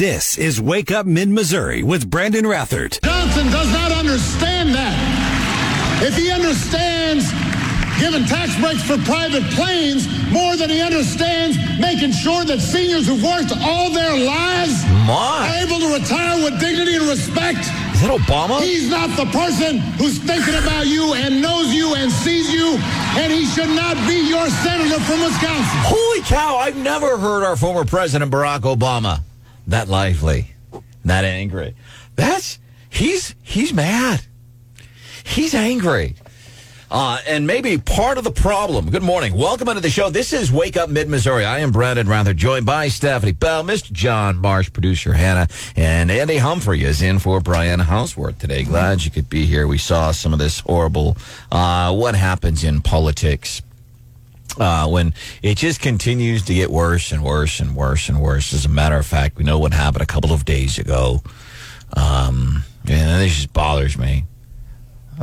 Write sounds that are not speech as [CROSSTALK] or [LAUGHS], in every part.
This is Wake Up Mid Missouri with Brandon Rathert. Johnson does not understand that. If he understands giving tax breaks for private planes more than he understands making sure that seniors who've worked all their lives My. are able to retire with dignity and respect. Is that Obama? He's not the person who's thinking about you and knows you and sees you, and he should not be your senator from Wisconsin. Holy cow, I've never heard our former president Barack Obama that lively, that angry. That's he's he's mad. He's angry. Uh, and maybe part of the problem. Good morning. Welcome into the show. This is Wake Up Mid Missouri. I am Brandon Rathert, joined by Stephanie Bell, Mr. John Marsh, producer Hannah, and Andy Humphrey is in for Brian Houseworth today. Glad you could be here. We saw some of this horrible, uh, what happens in politics uh, when it just continues to get worse and worse and worse and worse. As a matter of fact, we know what happened a couple of days ago. Um, and this just bothers me.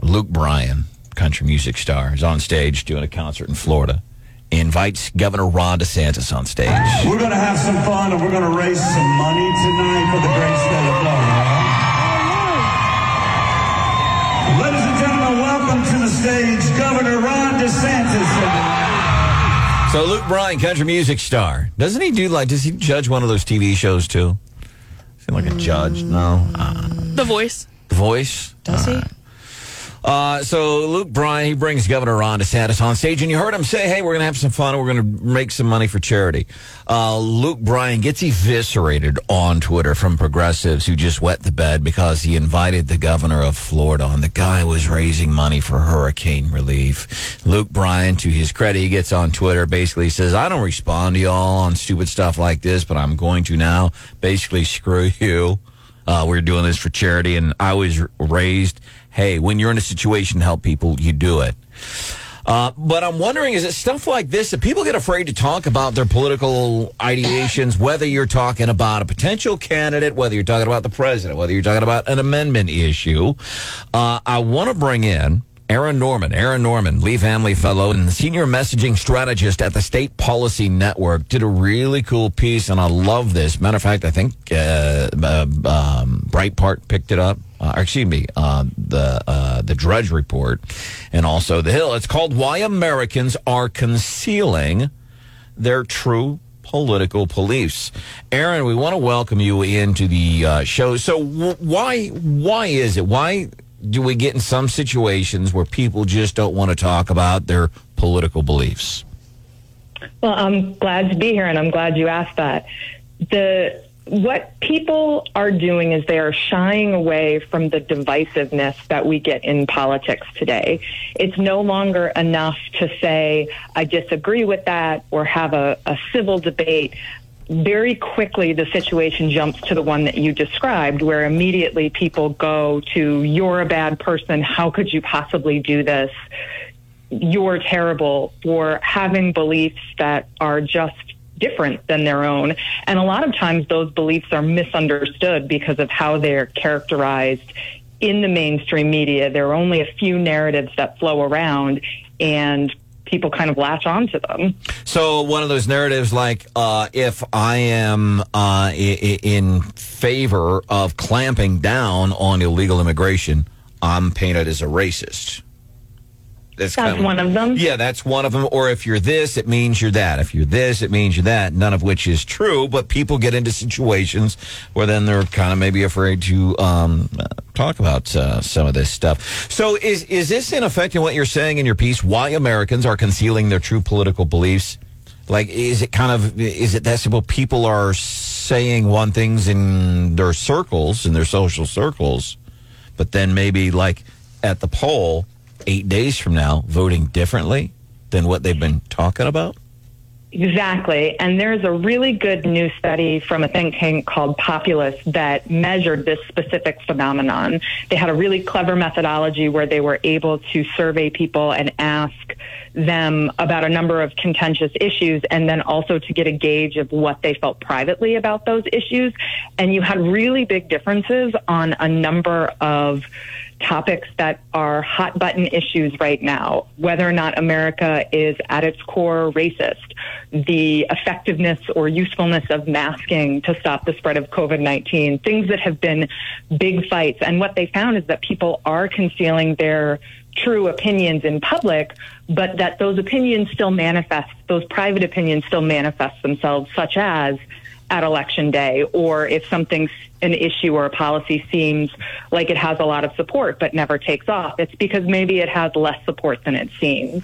Luke Bryan, country music star, is on stage doing a concert in Florida. Invites Governor Ron DeSantis on stage. We're going to have some fun and we're going to raise some money tonight for the great state of Florida. Ladies and gentlemen, welcome to the stage, Governor Ron DeSantis. So Luke Bryan, country music star, doesn't he do like? Does he judge one of those TV shows too? Seem like a judge? No. Uh, The voice. the Voice. Does he? Uh, so Luke Bryan, he brings Governor Ron DeSantis on stage, and you heard him say, "Hey, we're going to have some fun. and We're going to make some money for charity." Uh, Luke Bryan gets eviscerated on Twitter from progressives who just wet the bed because he invited the governor of Florida on. The guy was raising money for hurricane relief. Luke Bryan, to his credit, he gets on Twitter, basically says, "I don't respond to y'all on stupid stuff like this, but I'm going to now. Basically, screw you." Uh, we're doing this for charity, and I was raised, hey, when you're in a situation to help people, you do it. Uh, but I'm wondering, is it stuff like this that people get afraid to talk about their political ideations, whether you're talking about a potential candidate, whether you're talking about the president, whether you're talking about an amendment issue? Uh, I want to bring in Aaron Norman. Aaron Norman, Lee Family Fellow and senior messaging strategist at the State Policy Network, did a really cool piece, and I love this. Matter of fact, I think uh, uh, um, Breitbart picked it up. Uh, or excuse me, uh, the uh, the Drudge Report, and also the Hill. It's called "Why Americans Are Concealing Their True Political Beliefs." Aaron, we want to welcome you into the uh, show. So, w- why why is it why do we get in some situations where people just don't want to talk about their political beliefs? Well, I'm glad to be here, and I'm glad you asked that. The what people are doing is they are shying away from the divisiveness that we get in politics today. It's no longer enough to say, I disagree with that or have a, a civil debate. Very quickly, the situation jumps to the one that you described, where immediately people go to, You're a bad person. How could you possibly do this? You're terrible for having beliefs that are just different than their own. And a lot of times those beliefs are misunderstood because of how they're characterized in the mainstream media. There are only a few narratives that flow around and people kind of latch onto them. So one of those narratives, like uh, if I am uh, in favor of clamping down on illegal immigration, I'm painted as a racist. That's, That's one of them. Yeah, that's one of them. Or if you're this, it means you're that. If you're this, it means you're that. None of which is true. But people get into situations where then they're kind of maybe afraid to um, talk about uh, some of this stuff. So is is this in effect in what you're saying in your piece? Why Americans are concealing their true political beliefs? Like, is it kind of is it that simple? People are saying one things in their circles, in their social circles, but then maybe like at the poll eight days from now voting differently than what they've been talking about? Exactly. And there's a really good new study from a think tank called Populace that measured this specific phenomenon. They had a really clever methodology where they were able to survey people and ask them about a number of contentious issues and then also to get a gauge of what they felt privately about those issues. And you had really big differences on a number of topics that are hot button issues right now, whether or not America is at its core racist, the effectiveness or usefulness of masking to stop the spread of COVID 19, things that have been big fights. And what they found is that people are concealing their true opinions in public, but that those opinions still manifest, those private opinions still manifest themselves, such as at election day, or if something's an issue or a policy seems like it has a lot of support but never takes off, it's because maybe it has less support than it seems.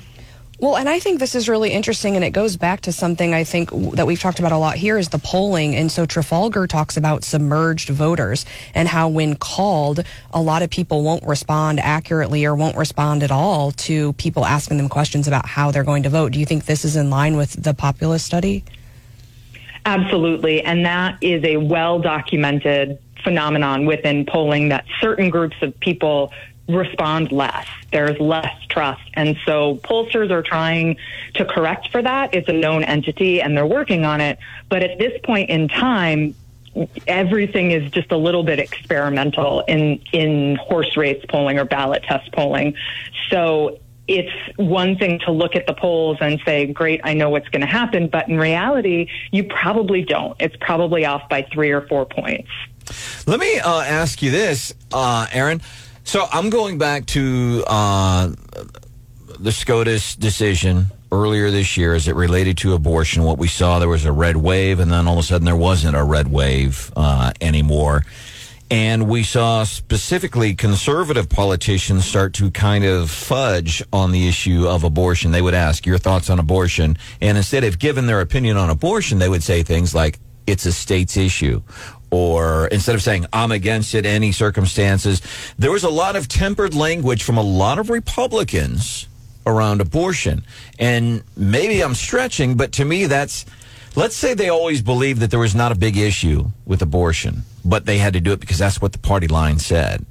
Well, and I think this is really interesting, and it goes back to something I think that we've talked about a lot here is the polling. And so Trafalgar talks about submerged voters and how, when called, a lot of people won't respond accurately or won't respond at all to people asking them questions about how they're going to vote. Do you think this is in line with the Populace study? Absolutely. And that is a well documented phenomenon within polling that certain groups of people respond less. There's less trust. And so pollsters are trying to correct for that. It's a known entity and they're working on it. But at this point in time, everything is just a little bit experimental in in horse race polling or ballot test polling. So it's one thing to look at the polls and say, great, I know what's going to happen. But in reality, you probably don't. It's probably off by three or four points. Let me uh, ask you this, uh, Aaron. So I'm going back to uh, the SCOTUS decision earlier this year as it related to abortion. What we saw, there was a red wave, and then all of a sudden there wasn't a red wave uh, anymore. And we saw specifically conservative politicians start to kind of fudge on the issue of abortion. They would ask your thoughts on abortion. And instead of giving their opinion on abortion, they would say things like, it's a state's issue. Or instead of saying, I'm against it, any circumstances. There was a lot of tempered language from a lot of Republicans around abortion. And maybe I'm stretching, but to me, that's, let's say they always believed that there was not a big issue with abortion but they had to do it because that's what the party line said,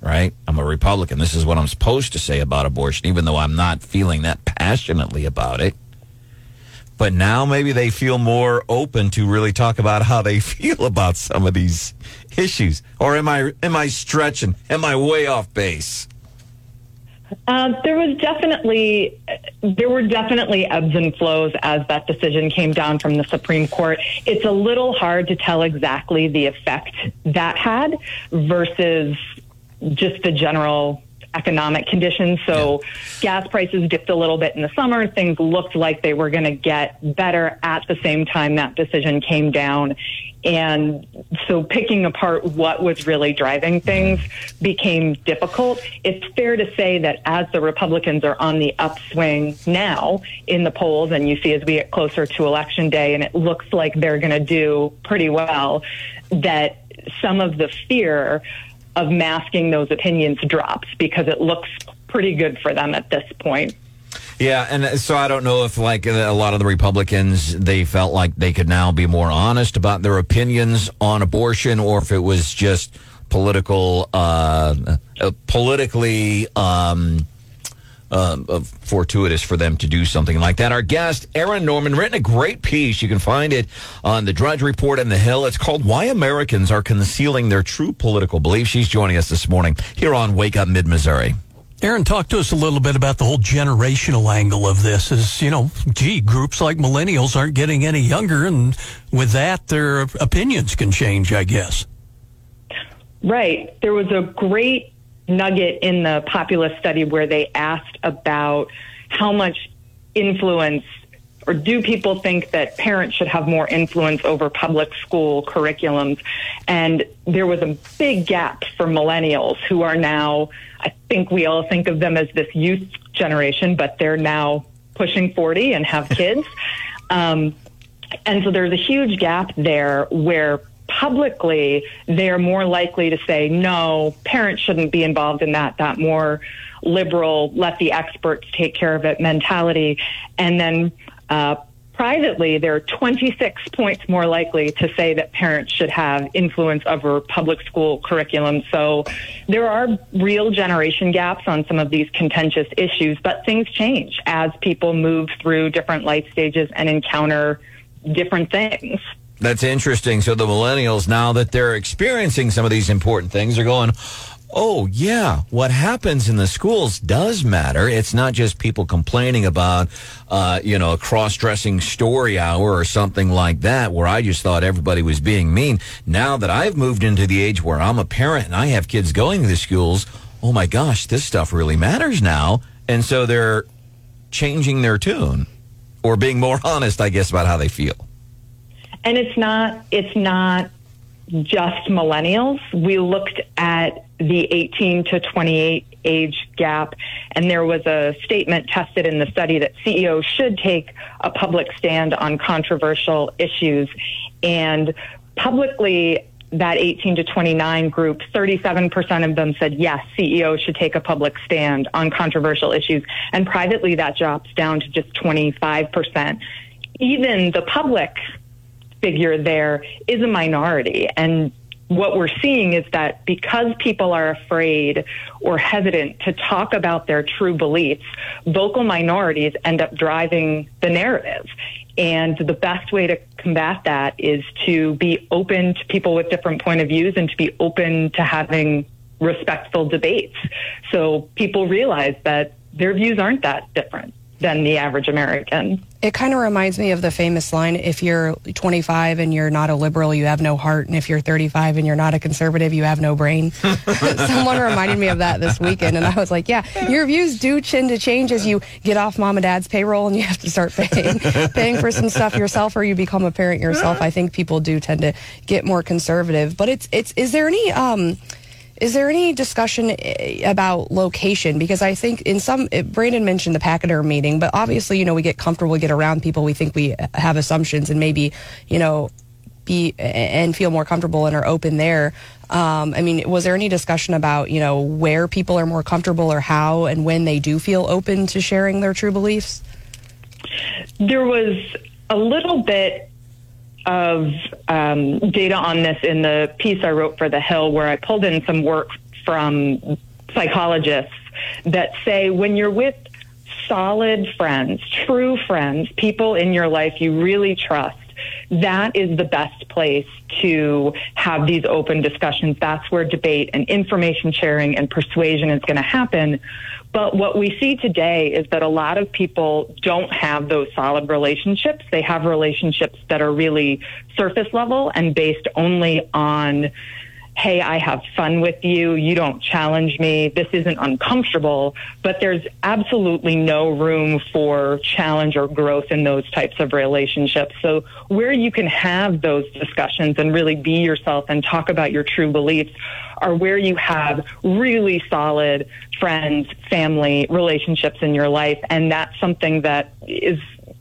right? I'm a Republican. This is what I'm supposed to say about abortion, even though I'm not feeling that passionately about it. But now maybe they feel more open to really talk about how they [LAUGHS] feel about some of these issues. Or am I am I stretching? Am I way off base? Uh, there was definitely there were definitely ebbs and flows as that decision came down from the Supreme Court. It's a little hard to tell exactly the effect that had versus just the general economic conditions. So yeah. gas prices dipped a little bit in the summer. Things looked like they were going to get better at the same time that decision came down. And so picking apart what was really driving things became difficult. It's fair to say that as the Republicans are on the upswing now in the polls, and you see as we get closer to election day, and it looks like they're going to do pretty well, that some of the fear of masking those opinions drops because it looks pretty good for them at this point. Yeah, and so I don't know if like a lot of the Republicans they felt like they could now be more honest about their opinions on abortion, or if it was just political, uh, uh politically. Um, uh, fortuitous for them to do something like that. Our guest, Aaron Norman, written a great piece. You can find it on the Drudge Report and the Hill. It's called Why Americans Are Concealing Their True Political Beliefs. She's joining us this morning here on Wake Up Mid Missouri. Aaron, talk to us a little bit about the whole generational angle of this. Is, you know, gee, groups like millennials aren't getting any younger, and with that, their opinions can change, I guess. Right. There was a great nugget in the Populace study where they asked about how much influence or do people think that parents should have more influence over public school curriculums? And there was a big gap for millennials who are now, I think we all think of them as this youth generation, but they're now pushing 40 and have kids. [LAUGHS] um, and so there's a huge gap there where publicly, they're more likely to say, no, parents shouldn't be involved in that, that more liberal, let the experts take care of it mentality. And then, uh, privately, they're 26 points more likely to say that parents should have influence over public school curriculum. So there are real generation gaps on some of these contentious issues, but things change as people move through different life stages and encounter different things. That's interesting. So the millennials, now that they're experiencing some of these important things, are going, oh yeah, what happens in the schools does matter. It's not just people complaining about, uh, you know, a cross-dressing story hour or something like that, where I just thought everybody was being mean. Now that I've moved into the age where I'm a parent and I have kids going to the schools, oh my gosh, this stuff really matters now, and so they're changing their tune or being more [LAUGHS] honest, I guess, about how they feel. And it's not it's not just millennials. We looked at the 18 to 28 age gap, and there was a statement tested in the study that CEOs should take a public stand on controversial issues. And publicly, that 18 to 29 group, 37% of them said yes, CEOs should take a public stand on controversial issues. And privately, that drops down to just 25%. Even the public figure there is a minority. And what we're seeing is that because people are afraid or hesitant to talk about their true beliefs, vocal minorities end up driving the narrative. And the best way to combat that is to be open to people with different point of views and to be open to having respectful debates. So people realize that their views aren't that different than the average American. It kind of reminds me of the famous line if you're 25 and you're not a liberal, you have no heart. And if you're 35 and you're not a conservative, you have no brain. [LAUGHS] Someone reminded me of that this weekend. And I was like, yeah, your views do tend to change as you get off mom and dad's payroll and you have to start paying, paying for some stuff yourself or you become a parent yourself. I think people do tend to get more conservative. But it's, it's, is there any, um, is there any discussion eh, about location? Because I think in some, eh, Brandon mentioned the pachyderm meeting, but obviously, you know, we get comfortable, we get around people, we think we have assumptions and maybe, you know, be and feel more comfortable and are open there. Um, I mean, was there any discussion about, you know, where people are more comfortable or how and when they do feel open to sharing their true beliefs? There was a little bit of um, data on this in the piece I wrote for The Hill, where I pulled in some work from psychologists that say when you're with solid friends, true friends, people in your life you really trust, that is the best place to have these open discussions. That's where debate and information sharing and persuasion is going to happen. But what we see today is that a lot of people don't have those solid relationships. They have relationships that are really surface level and based only on hey, I have fun with you. You don't challenge me. This isn't uncomfortable. But there's absolutely no room for challenge or growth in those types of relationships. So where you can have those discussions and really be yourself and talk about your true beliefs are where you have really solid friends, family relationships in your life. And that's something that is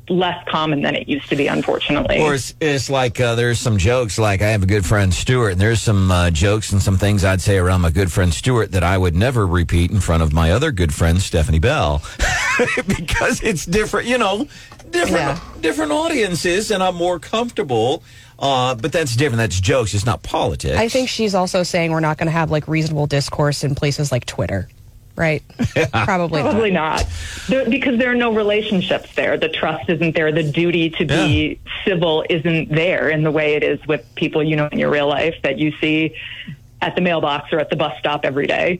less common than it used to be, unfortunately. Or it's, it's like uh, there's some jokes, like I have a good friend Stuart, and there's some uh, jokes and some things I'd say around my good friend Stuart that I would never repeat in front of my other good friend Stephanie Bell, [LAUGHS] because it's different, you know, different Yeah. different audiences, and I'm more comfortable. Uh, but that's different. That's jokes. It's not politics. I think she's also saying we're not going to have like reasonable discourse in places like Twitter, right? [LAUGHS] Probably not. Probably not. There, because there are no relationships there. The trust isn't there. The duty to be civil isn't there in the way it is with people you know in your real life that you see at the mailbox or at the bus stop every day.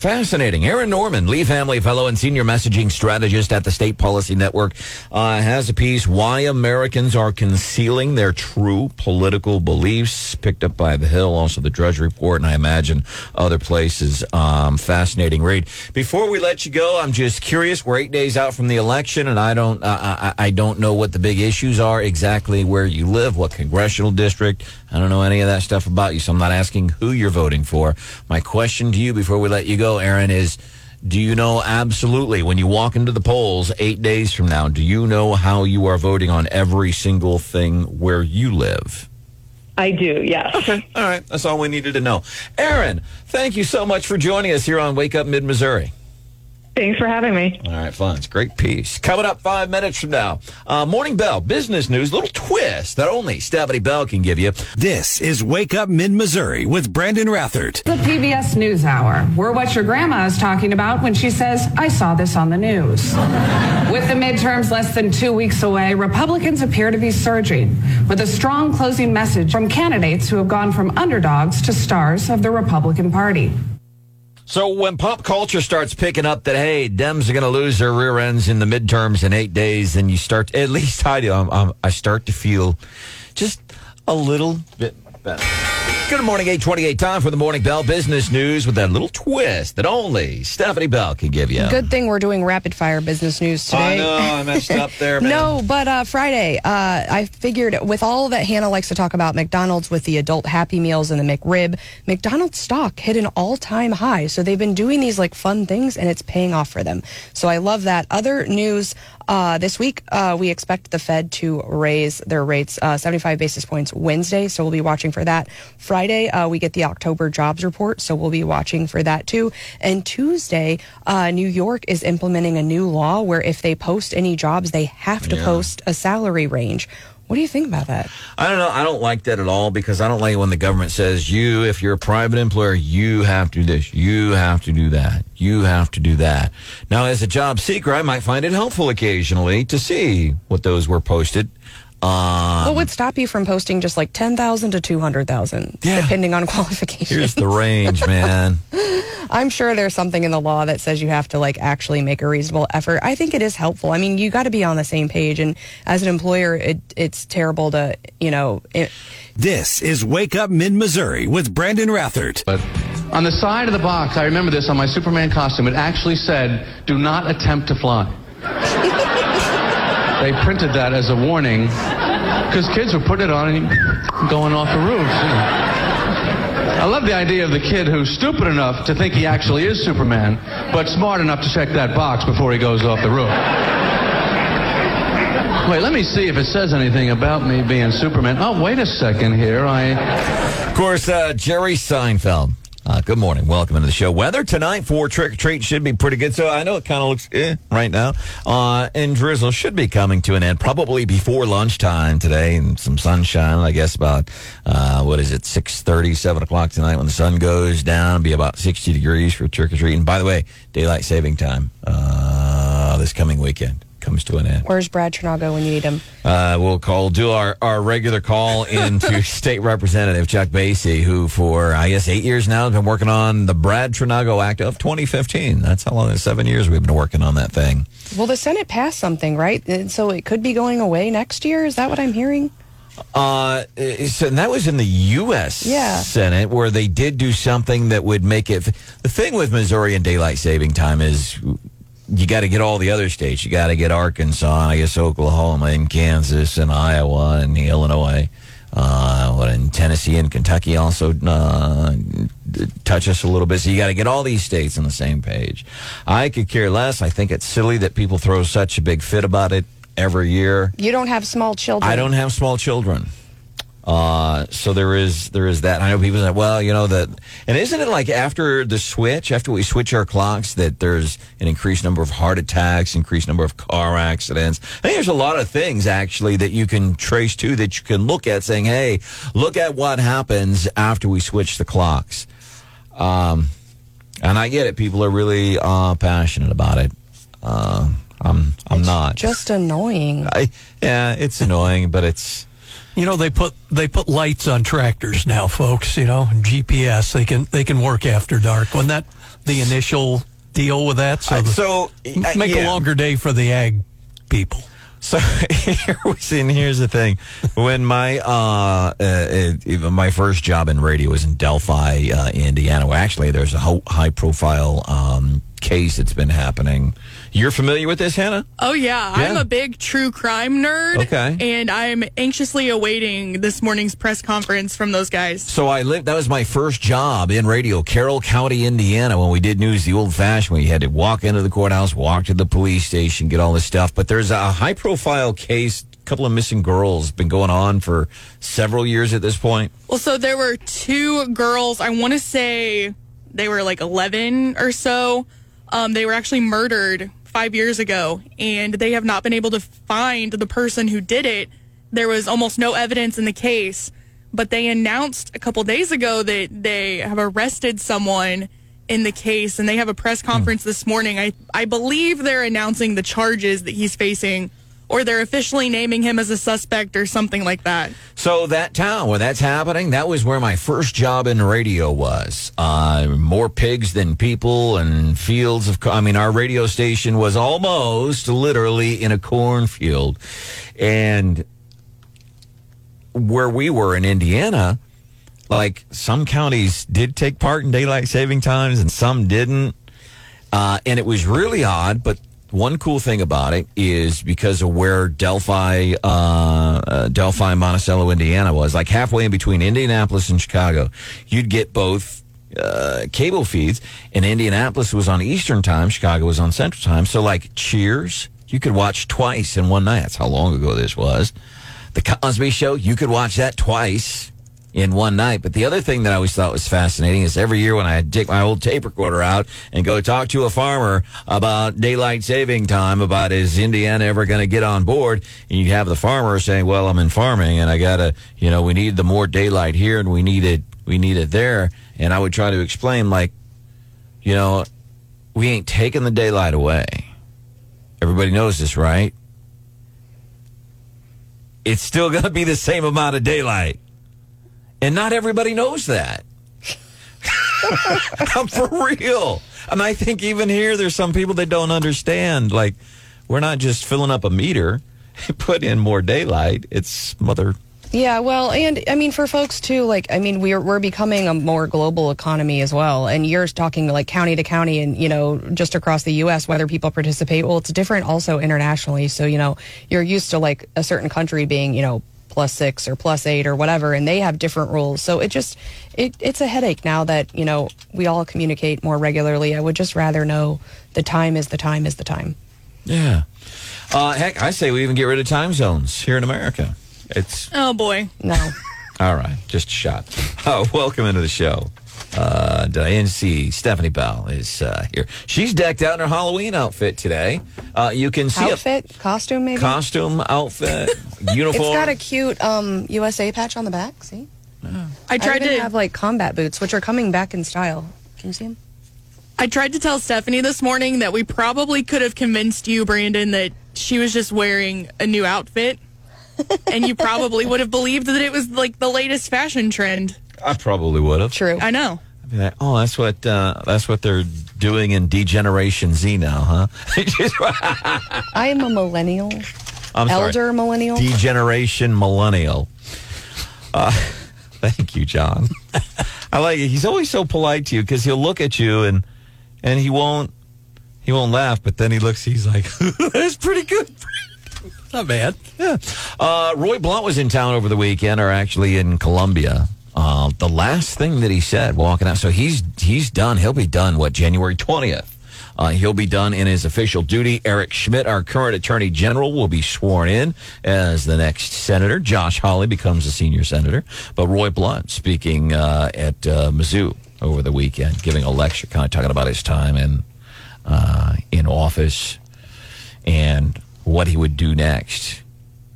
Fascinating. Aaron Norman, Lee Family Fellow and Senior Messaging Strategist at the State Policy Network, uh, has a piece, Why Americans Are Concealing Their True Political Beliefs, picked up by The Hill, also the Drudge Report, and I imagine other places. Um, fascinating read. Before we let you go, I'm just curious. We're eight days out from the election, and I don't, uh, I, I don't know what the big issues are exactly where you live, what congressional district. I don't know any of that stuff about you, so I'm not asking who you're voting for. My question to you before we let you go, Aaron, is do you know absolutely when you walk into the polls eight days from now, do you know how you are voting on every single thing where you live? I do, yes. Okay. All right, that's all we needed to know. Aaron, thank you so much for joining us here on Wake Up Mid Missouri. Thanks for having me. All right, fun. It's a great piece. Coming up five minutes from now, uh, Morning Bell, business news, little twist that only Stephanie Bell can give you. This is Wake Up Mid Missouri with Brandon Rathert. The PBS NewsHour. We're what your grandma is talking about when she says, I saw this on the news. With the midterms less than two weeks away, Republicans appear to be surging with a strong closing message from candidates who have gone from underdogs to stars of the Republican Party. So when pop culture starts picking up that hey, Dems are going to lose their rear ends in the midterms in eight days, then you start. At least I do. I'm, I'm, I start to feel just a little bit better. Good morning, 828 time for the Morning Bell business news with that little twist that only Stephanie Bell can give you. Good thing we're doing rapid fire business news today. I know, I messed up there, [LAUGHS] man. no, but uh, Friday, uh, I figured with all that Hannah likes to talk about McDonald's with the adult Happy Meals and the McRib, McDonald's stock hit an all time high. So they've been doing these like fun things and it's paying off for them. So I love that. Other news uh, this week, uh, we expect the Fed to raise their rates uh, 75 basis points Wednesday. So we'll be watching for that. Friday, uh, we get the October jobs report. So we'll be watching for that too. And Tuesday, uh, New York is implementing a new law where if they post any jobs, they have to Yeah. post a salary range. What do you think about that? I don't know. I don't like that at all because I don't like when the government says you, if you're a private employer, you have to do this, you have to do that, you have to do that. Now, as a job seeker, I might find it helpful occasionally to see what those were posted. Um, what would stop you from posting just like 10,000 to 200,000, Yeah. depending on qualifications? here's the range, man. [LAUGHS] I'm sure there's something in the law that says you have to like actually make a reasonable effort. I think it is helpful. I mean, you got to be on the same page. And as an employer, it, it's terrible to, you know, it, This is Wake Up Mid Missouri with Brandon Rathert. But on the side of the box, I remember this on my Superman costume, it actually said, do not attempt to fly. [LAUGHS] they printed that as a warning because kids were putting it on and going off the know. I love the idea of the kid who's stupid enough to think he actually is Superman, but smart enough to check that box before he goes off the roof. Wait, let me see if it says anything about me being Superman. Oh, wait a second here. I. Of course, uh, Jerry Seinfeld. Uh, good morning. Welcome into the show. Weather tonight for trick or treat should be pretty good. So I know it kind of looks eh, right now. Uh, and drizzle should be coming to an end probably before lunchtime today and some sunshine. I guess about, uh, what is it, 6.30, 7 o'clock tonight when the sun goes down. It'll be about 60 degrees for trick or treat. And by the way, daylight saving time, uh, this coming weekend comes to an end. where's Brad Trinago when you need him? Uh, we'll call, do our, our regular call [LAUGHS] into State Representative Chuck Basye, who for, I guess, eight years now has been working on the Brad Trinago Act of 2015. That's how long, seven years we've been working on that thing. Well, the Senate passed something, right? And so it could be going away next year. Is that what I'm hearing? Uh, so and that was in the U.S. Yeah. Senate where they did do something that would make it. The thing with Missouri and daylight saving time is you got to get all the other states. You got to get Arkansas, and I guess Oklahoma, and Kansas, and Iowa, and Illinois. Uh, what in Tennessee and Kentucky also uh, touch us a little bit. So you got to get all these states on the same page. I could care less. I think it's silly that people throw such a big fit about it every year. You don't have small children. I don't have small children. Uh, so there is there is that. I know people say, well, you know that, and isn't it like after the switch, after we switch our clocks, that there's an increased number of heart attacks, increased number of car accidents. I think there's a lot of things actually that you can trace to that you can look at, saying, hey, look at what happens after we switch the clocks. Um, and I get it; people are really uh, passionate about it. Uh, I'm I'm not. Just annoying. I, yeah, it's annoying, but it's. You know they put they put lights on tractors now, folks. You know GPS they can they can work after dark. Wasn't that the initial deal with that? So, Uh, so uh, make a longer day for the ag people. So [LAUGHS] here was, and here's the thing: when my uh, uh, uh, my first job in radio was in Delphi, uh, Indiana. Well, actually, there's a ho- high profile um, case that's been happening. You're familiar with this, Hannah? Oh yeah, I'm a big true crime nerd. Okay. And I'm anxiously awaiting this morning's press conference from those guys. So I lived. That was my first job in radio, Carroll County, Indiana. When we did news the old-fashioned way, you had to walk into the courthouse, walk to the police station, get all this stuff. But there's a high-profile case. Couple of missing girls been going on for several years at this point. Well, so there were two girls. I want to say they were like 11 or so. Um, they were actually murdered five years ago, and they have not been able to find the person who did it. There was almost no evidence in the case, but they announced a couple days ago that they have arrested someone in the case, and they have a press hmm. conference this morning. I I believe they're announcing the charges that he's facing or they're officially naming him as a suspect or something like that. So that town where that's happening, that was where my first job in radio was. Uh, more pigs than people and fields of. I mean, our radio station was almost literally in a cornfield, and where we were in Indiana, like some counties did take part in daylight saving times and some didn't. Uh, and it was really odd, but one cool thing about it is because of where Delphi, uh, uh, Delphi, Monticello, Indiana was, like halfway in between Indianapolis and Chicago, you'd get both uh, cable feeds, and Indianapolis was on Eastern time, Chicago was on Central time. So, like Cheers, you could watch twice in one night. That's how long ago this was. The Cosby Show, you could watch that twice in one night. But the other thing that I always thought was fascinating is every year when I take my old tape recorder out and go talk to a farmer about daylight saving time, about is Indiana ever going to get on board? And you have the farmer saying, well, I'm in farming and I got to, you know, we need the more daylight here and we need it, we need it there. And I would try to explain like, you know, we ain't taking the daylight away. Everybody knows this, right? It's still going to be the same amount of daylight. And not everybody knows that. [LAUGHS] I'm for real. And I think even here, there's some people that don't understand. Like, we're not just filling up a meter, [LAUGHS] put in more daylight. It's mother. Yeah, well, and I mean, for folks too, like, I mean, we're, we're becoming a more global economy as well. And you're talking like county to county and, you know, just across the U.S., whether people participate. Well, it's different also internationally. So, you know, you're used to like a certain country being, you know, plus six or plus eight or whatever, and they have different rules. So it just, it, it's a headache now that, you know, we all communicate more regularly. I would just rather know the time is the time is the time. Yeah. Uh, heck, I say we even get rid of time zones here in America. It's Oh boy. No. [LAUGHS] all right. Just a shot. [LAUGHS] Oh, welcome into the show. Uh, Diane C. Stephanie Bell is uh, here. She's decked out in her Halloween outfit today. Uh, you can see Outfit, costume, maybe? costume, outfit, uniform. [LAUGHS] It's got a cute um, USA patch on the back. See? I tried even to have like combat boots, which are coming back in style. Can you see them? I tried to tell Stephanie this morning that we probably could have convinced you, Brandon, that she was just wearing a new outfit. [LAUGHS] and you probably would have believed that it was like the latest fashion trend. I probably would have. True. I know. I'd be like, oh, that's what uh, that's what they're doing in Degeneration Z now, huh? [LAUGHS] I am a millennial, I'm sorry. elder millennial. Degeneration millennial. Uh, [LAUGHS] thank you, John. [LAUGHS] I like it. He's always so polite to you because he'll look at you and and he won't he won't laugh, but then he looks. He's like, "That's pretty good." Not bad. Yeah. Uh, Roy Blunt was in town over the weekend, or actually in Columbia. Uh, the last thing that he said walking out. So he's he's done. He'll be done. What January twentieth. Uh, he'll be done in his official duty. Eric Schmitt, our current attorney general, will be sworn in as the next senator. Josh Hawley becomes a senior senator. But Roy Blunt speaking uh, at uh, Mizzou over the weekend, giving a lecture, kind of talking about his time in uh, in office and what he would do next.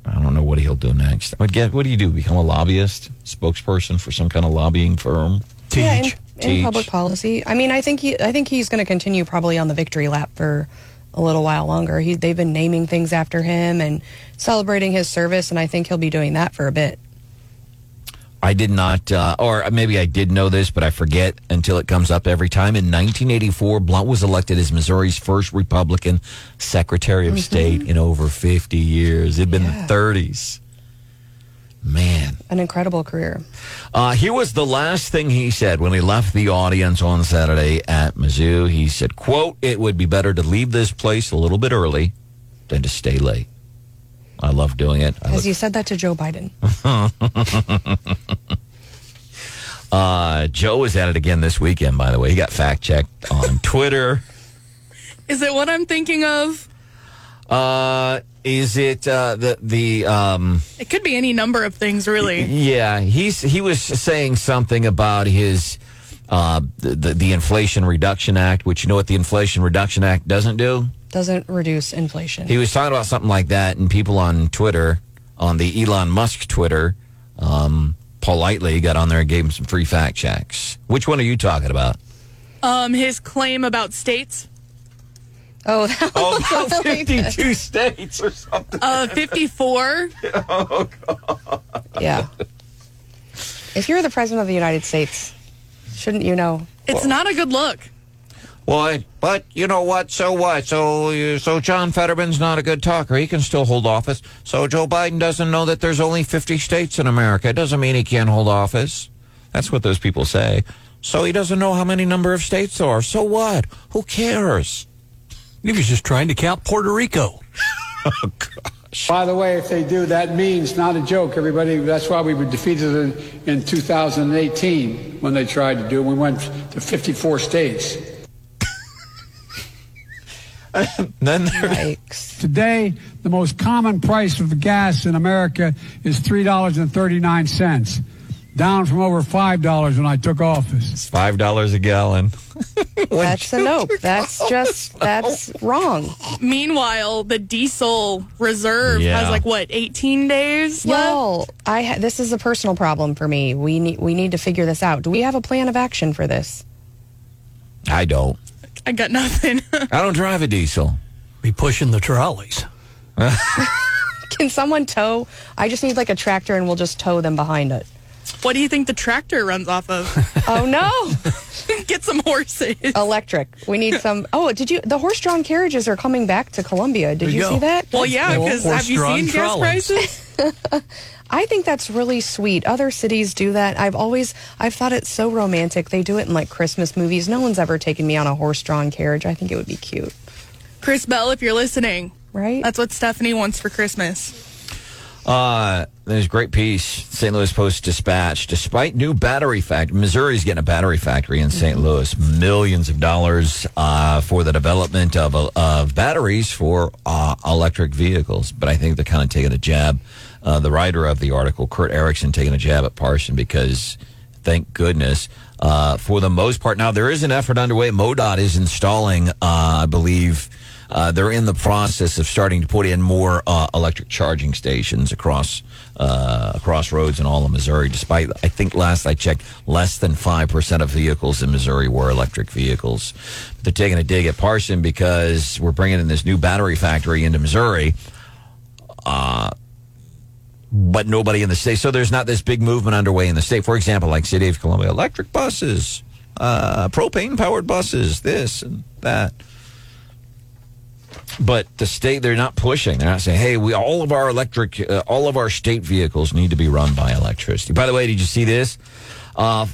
I don't know what he'll do next. I would get, what do you do? Become a lobbyist, spokesperson for some kind of lobbying firm? Yeah, in, Teach. in public policy. I mean, I think he, I think he's going to continue probably on the victory lap for a little while longer. He, they've been naming things after him and celebrating his service, and I think he'll be doing that for a bit. I did not, uh, or maybe I did know this, but I forget until it comes up every time. In 1984, Blunt was elected as Missouri's first Republican Secretary of State in over 50 years. It'd been Yeah. the 30s. Man. An incredible career. Uh, here was the last thing he said when he left the audience on Saturday at Mizzou. He said, quote, it would be better to leave this place a little bit early than to stay late. I love doing it. I Has look- he said that to Joe Biden? [LAUGHS] uh, Joe was at it again this weekend, by the way. He got fact checked on [LAUGHS] Twitter. Is it what I'm thinking of? Uh, is it uh, the the um, It could be any number of things, really. Yeah, he's he was saying something about his uh, the, the the Inflation Reduction Act, which you know what the Inflation Reduction Act doesn't do. Doesn't reduce inflation. He was talking about something like that, and people on Twitter, on the Elon Musk Twitter, um, politely got on there and gave him some free fact checks. Which one are you talking about? Um, his claim about states. Oh, [LAUGHS] that Oh, was about really good. 52 states or something. Uh, 54. [LAUGHS] Oh, God. Yeah. If you're the president of the United States, shouldn't you know? It's not a good look. Well, but you know what? So what? So, so John Fetterman's not a good talker. He can still hold office. So Joe Biden doesn't know that there's only 50 states in America. It doesn't mean he can't hold office. That's what those people say. So he doesn't know how many number of states there are. So what? Who cares? He was just trying to count Puerto Rico. [LAUGHS] Oh, By the way, if they do, that means not a joke, everybody. That's why we were defeated in, in 2018 when they tried to do it. We went to 54 states. [LAUGHS] then there, Yikes. Today, the most common price of gas in America is $3.39, down from over $5 when I took office. it's $5 a gallon. [LAUGHS] That's a nope. That's just, that's wrong. Meanwhile, the diesel reserve Yeah. has like what 18 days left. Y'all, I ha- this is a personal problem for me. We need we need to figure this out. Do we have a plan of action for this? I don't. I got nothing. [LAUGHS] I don't drive a diesel. Be pushing the trolleys. [LAUGHS] Can someone tow? I just need like a tractor and we'll just tow them behind it. what do you think the tractor runs off of? [LAUGHS] Oh no. Get some horses. Electric. We need some Oh, did you the horse-drawn carriages are coming back to Columbia. Did There you you see that? Well, yeah, Well, because have you horse-drawn seen gas prices? I think that's really sweet. Other cities do that. I've always I've thought it's so romantic. They do it in like Christmas movies. No one's ever taken me on a horse-drawn carriage. I think it would be cute. Chris Bell, if you're listening, Right? that's what Stephanie wants for Christmas. Uh, there's a great piece, St. Louis Post Dispatch. Despite new battery factory, Missouri's getting a battery factory in St. Louis. Millions of dollars uh, for the development of, of batteries for uh, electric vehicles. But I think they're kind of taking a jab. Uh, the writer of the article, Kurt Erickson, taking a jab at Parson because, thank goodness, uh, for the most part, now there is an effort underway. MoDOT is installing, uh, I believe, uh, they're in the process of starting to put in more uh, electric charging stations across uh, across roads in all of Missouri. Despite, I think last I checked, less than five percent of vehicles in Missouri were electric vehicles. They're taking a dig at Parson because we're bringing in this new battery factory into Missouri. But nobody in the state. So there's not this big movement underway in the state. For example, like City of Columbia, electric buses, uh, propane powered buses, this and that. But the state, they're not pushing. They're not saying, "Hey, we all of our electric, uh, all of our state vehicles need to be run by electricity." By the way, did you see this? Uh,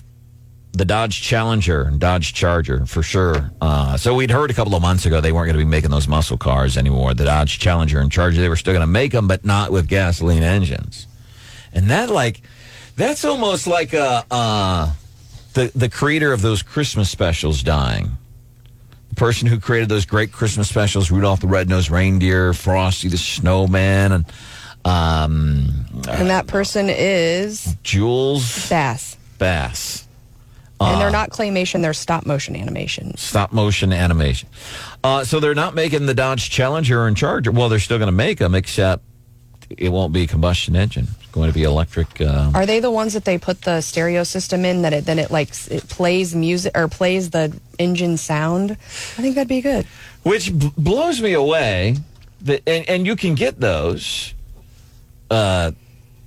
the Dodge Challenger and Dodge Charger for sure. Uh, so we'd heard a couple of months ago they weren't going to be making those muscle cars anymore. The Dodge Challenger and Charger, they were still going to make them, but not with gasoline engines. And that, like, that's almost like a uh, the the creator of those Christmas specials dying. The person who created those great Christmas specials, Rudolph the Red-Nosed Reindeer, Frosty the Snowman, and um, and that person is Jules Bass. Bass. And they're not claymation, they're stop motion animation. stop motion animation. Uh, so they're not making the Dodge Challenger and Charger. Well, they're still going to make them, except it won't be combustion engine. It's going to be electric. Uh, Are they the ones that they put the stereo system in that it then it like it plays music or plays the engine sound? I think that'd be good. which b- blows me away. That and, and you can get those. Uh,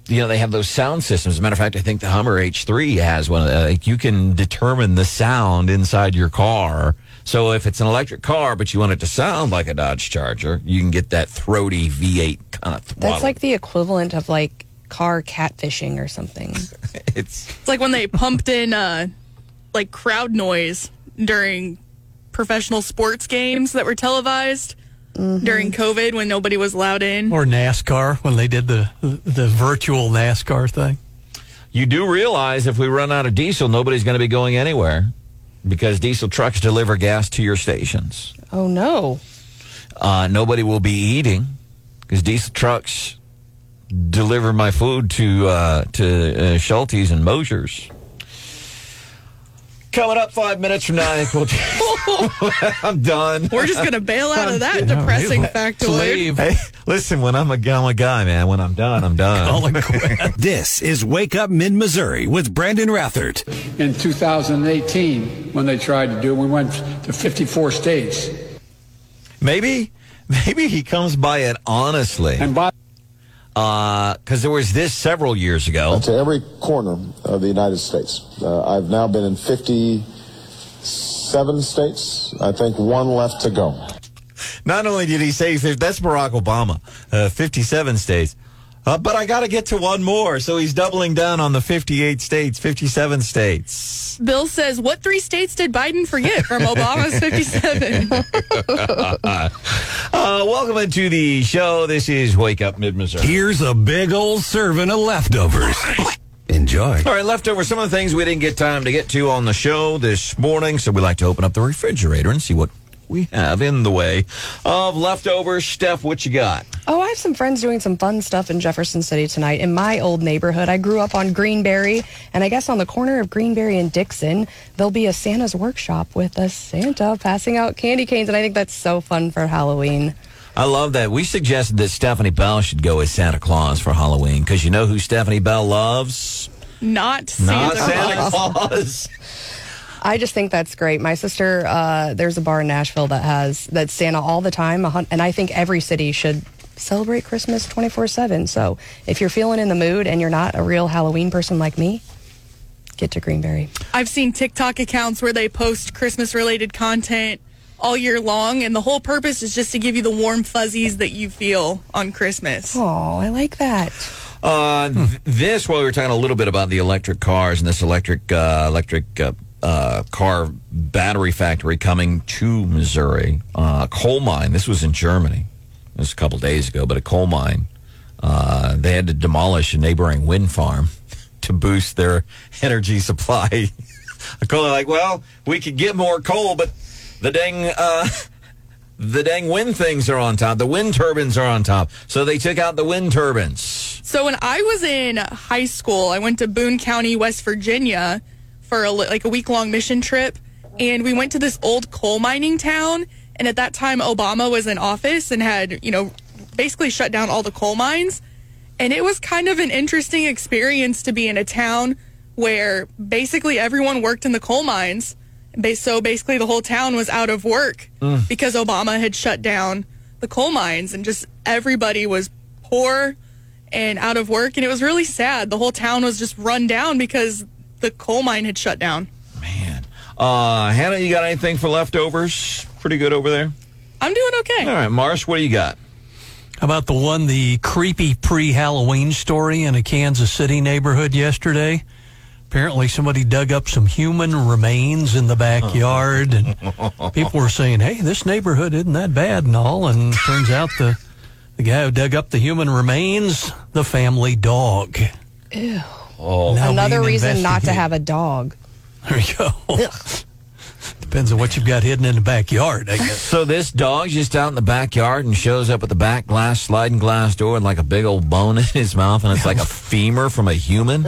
you know they have those sound systems. As a matter of fact, I think the Hummer H3 has one. Uh, like you can determine the sound inside your car. So if it's an electric car, but you want it to sound like a Dodge Charger, you can get that throaty V8 kind of throttle. That's like the equivalent of like car catfishing or something. [LAUGHS] it's It's like when they pumped in uh, like crowd noise during professional sports games that were televised during COVID when nobody was allowed in. Or NASCAR when they did the the virtual NASCAR thing. You do realize if we run out of diesel, nobody's going to be going anywhere because diesel trucks deliver gas to your stations. Oh no. Uh, nobody will be eating because diesel trucks deliver my food to uh, to uh, Schulte's and Moser's. Coming up five minutes from now, I think we'll [LAUGHS] [LAUGHS] I'm done. We're just gonna bail out of that [LAUGHS] depressing factoid. Slave. Hey, listen, when I'm a, I'm a guy, man. When I'm done, I'm done. Call it quits. This is Wake Up Mid Missouri with Brandon Rathert. In 2018, when they tried to do it, we went to 54 states. Maybe, maybe he comes by it honestly. And by because there was this several years ago. to every corner of the United States. Uh, I've now been in 57 states. I think one left to go. Not only did he say that's Barack Obama, uh, 57 states, uh, but I got to get to one more. So he's doubling down on the 58 states, 57 states. Bill says, "What three states did Biden forget from Obama's 57?" [LAUGHS] [LAUGHS] uh, welcome into the show. This is Wake Up Mid Missouri. Here's a big old serving of leftovers. Enjoy. All right, leftover. Some of the things we didn't get time to get to on the show this morning, so we like to open up the refrigerator and see what we have in the way of leftovers. Steph, what you got? Oh, I have some friends doing some fun stuff in Jefferson City tonight. In my old neighborhood, I grew up on Greenberry, and I guess on the corner of Greenberry and Dixon, there'll be a Santa's workshop with a Santa passing out candy canes, and I think that's so fun for Halloween. I love that. We suggested that Stephanie Bell should go as Santa Claus for Halloween because you know who Stephanie Bell loves? Not Santa, Not Santa Claus. Claus. I just think that's great. My sister, uh, there's a bar in Nashville that has that's Santa all the time, and I think every city should celebrate Christmas 24 7. So if you're feeling in the mood and you're not a real Halloween person like me, get to Greenberry. I've seen TikTok accounts where they post Christmas related content all year long, and the whole purpose is just to give you the warm fuzzies that you feel on Christmas. Oh, I like that. Uh, th- this, while we were talking a little bit about the electric cars and this electric uh, electric uh, uh, car battery factory coming to Missouri, uh, coal mine. This was in Germany. It was a couple days ago, but a coal mine. Uh, they had to demolish a neighboring wind farm [LAUGHS] to boost their [LAUGHS] energy supply. [LAUGHS] the coal, like, well, we could get more coal, but the dang uh, the dang wind things are on top. The wind turbines are on top, so they took out the wind turbines. So when I was in high school, I went to Boone County, West Virginia for a, like a week long mission trip, and we went to this old coal mining town. And at that time, Obama was in office and had you know basically shut down all the coal mines. And it was kind of an interesting experience to be in a town where basically everyone worked in the coal mines. So basically, the whole town was out of work mm. because Obama had shut down the coal mines, and just everybody was poor and out of work. And it was really sad. The whole town was just run down because the coal mine had shut down. Man. Uh, Hannah, you got anything for leftovers? Pretty good over there. I'm doing okay. All right, Marsh, what do you got? How about the one, the creepy pre Halloween story in a Kansas City neighborhood yesterday? Apparently, somebody dug up some human remains in the backyard, and [LAUGHS] people were saying, "Hey, this neighborhood isn't that bad and all." And turns out the the guy who dug up the human remains, the family dog. Ew. Oh, Now Another being reason not to investigated. have a dog. There you go. Depends on what you've got hidden in the backyard, I guess. So this dog's just out in the backyard and shows up at the back glass sliding glass door and like a big old bone in his mouth, and it's like a femur from a human.